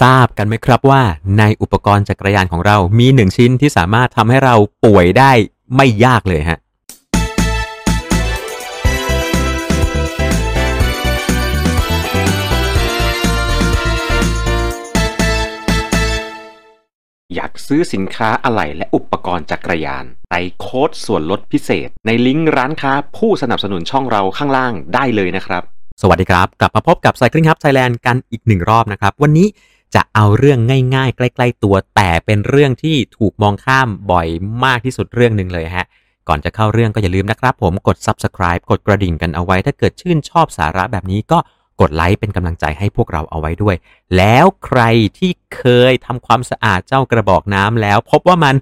ทราบกันไหมครับว่าในอุปกรณ์จักรยานของเรามีหนึ่งชิ้นที่สามารถทำให้เราป่วยได้ไม่ยากเลยฮะอยากซื้อสินค้าอะไหล่และอุปกรณ์จักรยานใส่โค้ดส่วนลดพิเศษ ในลิงก์ร้านค้าผู้สนับสนุนช่องเราข้างล่างได้เลยนะครับ สวัสดีครับ กลับมาพบกับ Cycling Hub Thailand กันอีกหนึ่งรอบนะครับ วันนี้ จะเอาเรื่องง่ายๆ ใกล้ ๆ ตัว แต่เป็นเรื่องที่ถูกมองข้ามบ่อยมากที่สุดเรื่องหนึ่งเลยฮะ ก่อนจะเข้าเรื่องก็อย่าลืมนะครับ ผมกด subscribe กดกระดิ่งกันเอาไว้ ถ้าเกิดชื่นชอบสาระแบบนี้ก็กดไลค์เป็นกำลังใจให้พวกเราเอาไว้ด้วย แล้วใครที่เคยทำความสะอาดเจ้ากระบอกน้ำแล้ว พบว่ามัน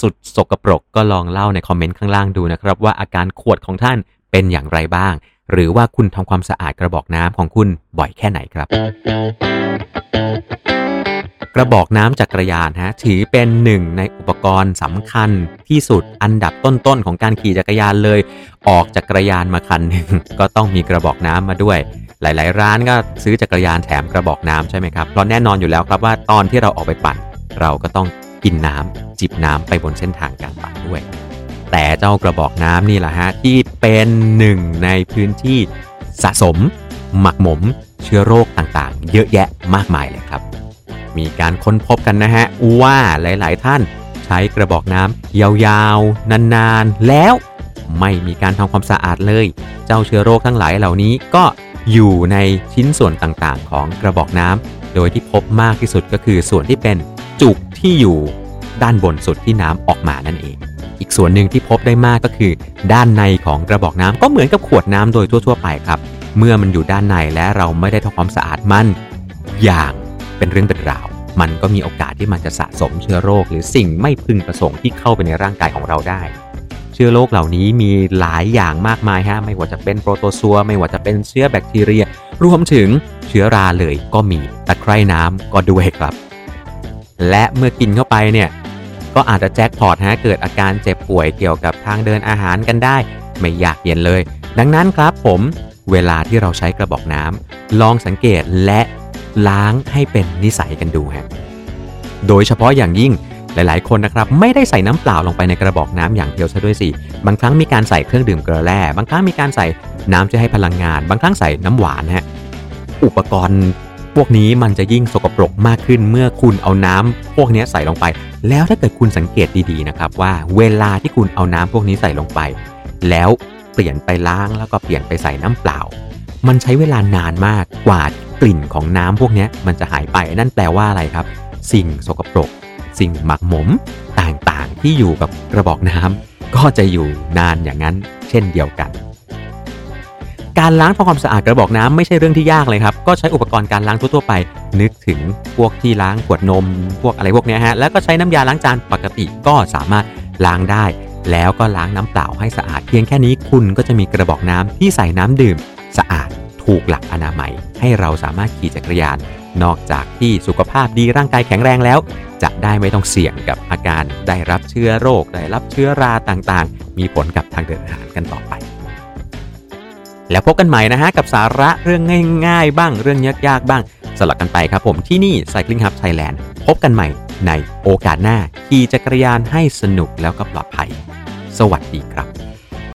สุดสกปรกก็ลองเล่าในคอมเมนต์ข้างล่างดูนะครับ ว่าอาการขวดของท่านเป็นอย่างไรบ้าง หรือว่าคุณทำความสะอาดกระบอกน้ำของคุณบ่อยแค่ไหนครับ กระบอกน้ำจักรยานฮะถือเป็นหนึ่งในอุปกรณ์สำคัญที่สุดอันดับต้นๆของการขี่จักรยานเลย ออกจักรยานมาคันหนึ่งก็ต้องมีกระบอกน้ำมาด้วยหลาย ๆ ร้านก็ซื้อจักรยานแถมกระบอกน้ำใช่ไหมครับ เพราะแน่นอนอยู่แล้วครับว่าตอนที่เราออกไปปั่น เราก็ต้องกินน้ำจิบน้ำไปบนเส้นทางการปั่นด้วย แต่เจ้ากระบอกน้ำนี่แหละฮะที่ เป็นหนึ่งในพื้นที่สะสม หมักหมม เชื้อโรคต่างๆ เยอะแยะมากมายเลยครับ มีการค้นพบกันนะฮะว่าหลายๆ ท่านใช้กระบอกน้ำยาวๆ นานๆ แล้วไม่มีการทำความสะอาดเลย เจ้าเชื้อโรคทั้งหลายเหล่านี้ก็อยู่ในชิ้นส่วนต่างๆ ของกระบอกน้ำโดยที่พบมากที่สุดก็คือส่วนที่เป็นจุกที่อยู่ด้านบนสุดที่น้ำออกมานั่นเอง ส่วนหนึ่งที่พบได้มากก็คือ ด้านในของกระบอกน้ำก็เหมือนกับขวดน้ำโดยทั่ว ๆ ไปครับ เมื่อมันอยู่ด้านในและเราไม่ได้ทำความสะอาดมัน อย่างเป็นเรื่องเป็นราว มันก็มีโอกาสที่มันจะสะสมเชื้อโรค หรือสิ่งไม่พึงประสงค์ที่เข้าไปในร่างกายของเราได้ เชื้อโรคเหล่านี้มีหลายอย่างมากมายฮะไม่ว่าจะเป็นโปรโตซัวไม่ว่าจะเป็นเชื้อแบคทีเรีย รวมถึงเชื้อราเลยก็มีตะไคร่น้ำก็ด้วยครับ และเมื่อกินเข้าไปเนี่ย ก็อาจจะแจ็คพอตฮะเกิดอาการเจ็บป่วยเกี่ยวกับทางเดินอาหารกันได้ ไม่อยากเย็นเลย ดังนั้นครับผมเวลาที่เราใช้กระบอกน้ำลองสังเกตและล้างให้เป็นนิสัยกันดูฮะโดยเฉพาะอย่างยิ่งหลาย ๆ คนนะครับไม่ได้ใส่น้ำเปล่าลงไปในกระบอกน้ำอย่างเดียวซะด้วยสิ บางครั้งมีการใส่เครื่องดื่มเกลือแร่ บางครั้งมีการใส่น้ำจะให้พลังงาน บางครั้งใส่น้ำหวานฮะ อุปกรณ์ พวกนี้มันจะยิ่งสกปรกมากขึ้นเมื่อคุณเอาน้ำพวกนี้ใส่ลงไป แล้วถ้าเกิดคุณสังเกตดีๆนะครับว่าเวลาที่คุณเอาน้ำพวกนี้ใส่ลงไป แล้วเปลี่ยนไปล้างแล้วก็เปลี่ยนไปใส่น้ำเปล่า มันใช้เวลานานมากกว่ากลิ่นของน้ำพวกนี้มันจะหายไปนั่นแปลว่าอะไรครับ สิ่งสกปรก สิ่งหมักหมมต่างๆที่อยู่กับกระบอกน้ำก็จะอยู่นานอย่างนั้น เช่นเดียวกัน การล้างทำความสะอาดกระบอกน้ำไม่ใช่เรื่องที่ยากเลยครับ ก็ใช้อุปกรณ์การล้างทั่วๆไป นึกถึงพวกที่ล้างขวดนม พวกอะไรพวกเนี้ยฮะ แล้วก็ใช้น้ำยาล้างจานปกติก็สามารถล้างได้ แล้วก็ล้างน้ำเปล่าให้สะอาด เพียงแค่นี้คุณก็จะมีกระบอกน้ำที่ใส่น้ำดื่ม สะอาดถูกหลักอนามัย ให้เราสามารถขี่จักรยาน นอกจากที่สุขภาพดีร่างกายแข็งแรงแล้ว จะได้ไม่ต้องเสี่ยงกับอาการได้รับเชื้อโรคได้รับเชื้อราต่างๆ มีผลกับทางเดินอาหารกันต่อไป แล้วพบกันใหม่นะฮะกับสาระเรื่องง่ายๆ บ้างเรื่องยากๆบ้างสลับกันไปครับผมที่นี่ Cycling Hub Thailand พบกันใหม่ในโอกาสหน้าขี่จักรยานให้สนุกแล้วก็ปลอดภัย สวัสดีครับ